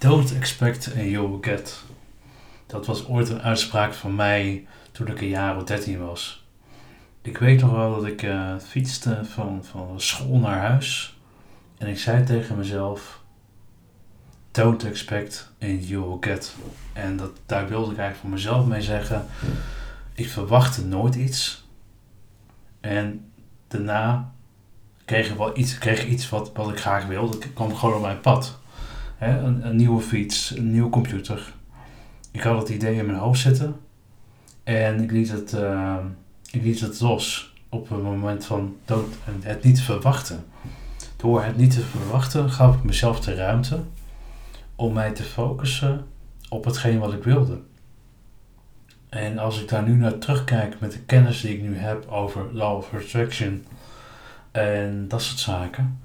Don't expect and you will get. Dat was ooit een uitspraak van mij toen ik een jaar of 13 was. Ik weet nog wel dat ik uh, fietste van, van school naar huis. En ik zei tegen mezelf: Don't expect and you will get. En dat, daar wilde ik eigenlijk voor mezelf mee zeggen: Ik verwachtte nooit iets. En daarna kreeg ik wel iets, kreeg iets wat, wat ik graag wilde. Ik kwam gewoon op mijn pad. Een, een, nieuwe fiets, een nieuwe computer. Ik had het idee in mijn hoofd zitten. En ik liet het, uh, ik liet het los op een moment van dood en het niet verwachten. Door het niet te verwachten gaf ik mezelf de ruimte om mij te focussen op hetgeen wat ik wilde. En als ik daar nu naar terugkijk met de kennis die ik nu heb over Law of Attraction en dat soort zaken,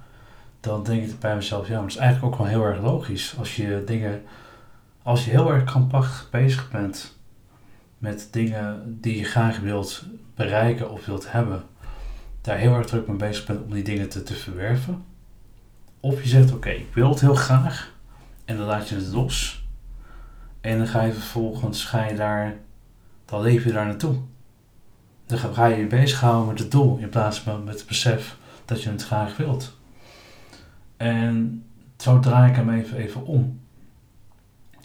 dan denk ik bij mezelf, ja, maar dat is eigenlijk ook wel heel erg logisch. Als je dingen, als je heel erg krampachtig bezig bent met dingen die je graag wilt bereiken of wilt hebben, daar heel erg druk mee bezig bent om die dingen te, te verwerven. Of je zegt, oké, ik wil het heel graag en dan laat je het los. En dan ga je vervolgens, ga je daar, dan leef je daar naartoe. Dan ga je je bezighouden met het doel in plaats van met het besef dat je het graag wilt. En zo draai ik hem even, even om.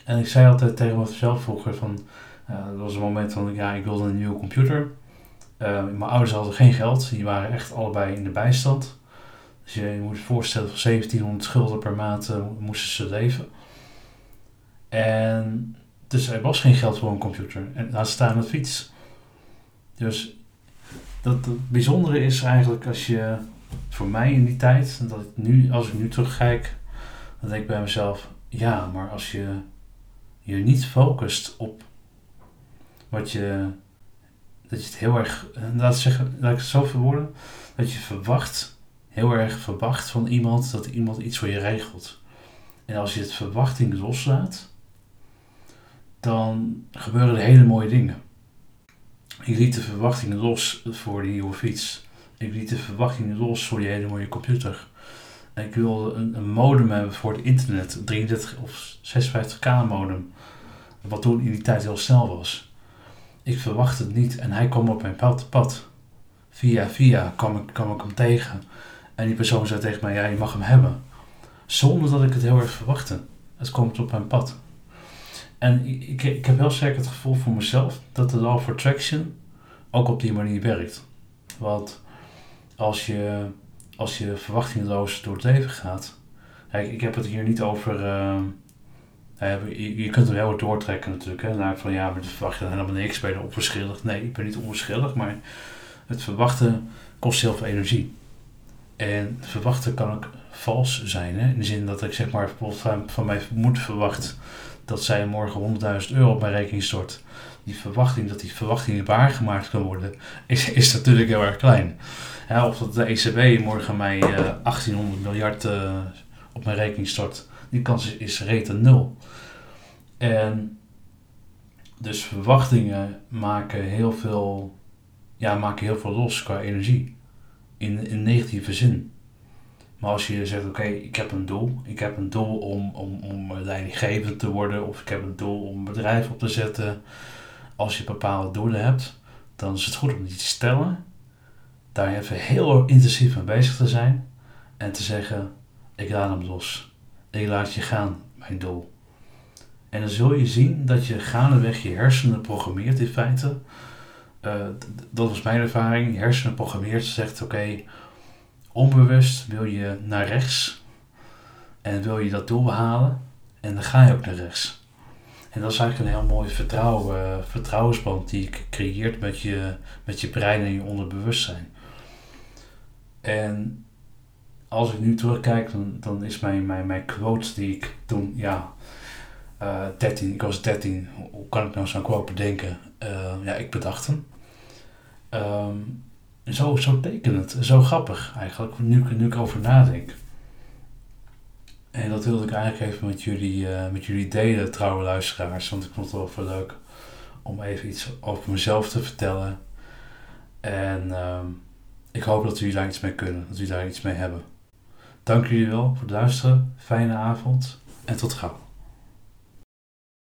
En ik zei altijd tegen mezelf vroeger van, uh, dat was een moment van, ja, ik wilde een nieuwe computer. Uh, mijn ouders hadden geen geld, die waren echt allebei in de bijstand. Dus je, moet je voorstellen, van 1700 schulden per maand uh, moesten ze leven. En dus er was geen geld voor een computer. En laat staan een fiets. Dus dat het bijzondere is eigenlijk als je, voor mij in die tijd, dat ik nu, als ik nu terugkijk, dan denk ik bij mezelf, ja, maar als je je niet focust op wat je, dat je het heel erg, laat ik zeggen, laat ik het zo verwoorden, dat je verwacht, heel erg verwacht van iemand dat iemand iets voor je regelt. En als je het verwachting loslaat, dan gebeuren er hele mooie dingen. Ik liet de verwachtingen los voor die nieuwe fiets. Ik liet de verwachtingen los voor die hele mooie computer. En ik wilde een, een modem hebben voor het internet, 33 of 56k modem. Wat toen in die tijd heel snel was. Ik verwachtte het niet en hij kwam op mijn pad. pad. Via via kwam ik, kwam ik hem tegen. En die persoon zei tegen mij, ja je mag hem hebben. Zonder dat ik het heel erg verwachtte. Het komt op mijn pad. En ik, ik heb heel sterk het gevoel voor mezelf dat de law of attraction ook op die manier werkt. Want als je, als je verwachtingloos door het leven gaat. Kijk, ik heb het hier niet over. Uh, je, je kunt er heel wat doortrekken natuurlijk. Hè, naar van ja, maar verwacht je helemaal niks. Ben je onverschillig? Nee, ik ben niet onverschillig. Maar het verwachten kost heel veel energie. En verwachten kan ook vals zijn. Hè? In de zin dat ik zeg maar bijvoorbeeld van, van mijn moeder verwacht dat zij morgen 100.000 euro op mijn rekening stort. Die verwachting dat die verwachting waargemaakt kan worden, is, is natuurlijk heel erg klein. Of dat de ECB morgen mij uh, eh, 1800 miljard uh, op mijn rekening stort, die kans is, reten nul. En dus verwachtingen maken heel veel, ja, maken heel veel los qua energie. In, in negatieve zin. Maar als je zegt, oké, ik heb een doel. Ik heb een doel om, om, om leidinggevend te worden. Of ik heb een doel om een bedrijf op te zetten. Als je bepaalde doelen hebt, dan is het goed om die te stellen. Daar even heel intensief mee bezig te zijn. En te zeggen, ik laat hem los. Ik laat je gaan, mijn doel. En dan zul je zien dat je gaandeweg je hersenen programmeert in feite. Uh, dat was mijn ervaring. Je hersenen programmeert, zegt oké, onbewust wil je naar rechts en wil je dat doel behalen en dan ga je ook naar rechts. En dat is eigenlijk een heel mooi vertrouwen, vertrouwensband die je creëert met je, met je brein en je onderbewustzijn. En als ik nu terugkijk, dan, dan is mijn, mijn, mijn quote die ik toen, ja, uh, eh, 13, ik was 13, hoe kan ik nou zo'n quote bedenken? Uh, ja, ik bedacht hem. Um, zo, zo tekenend, zo grappig eigenlijk, nu, nu ik over nadenk. En dat wilde ik eigenlijk even met jullie, uh, met jullie delen, trouwe luisteraars. Want ik vond het wel veel leuk om even iets over mezelf te vertellen. En uh, ik hoop dat jullie daar iets mee kunnen, dat jullie daar iets mee hebben. Dank jullie wel voor het luisteren. Fijne avond en tot gauw.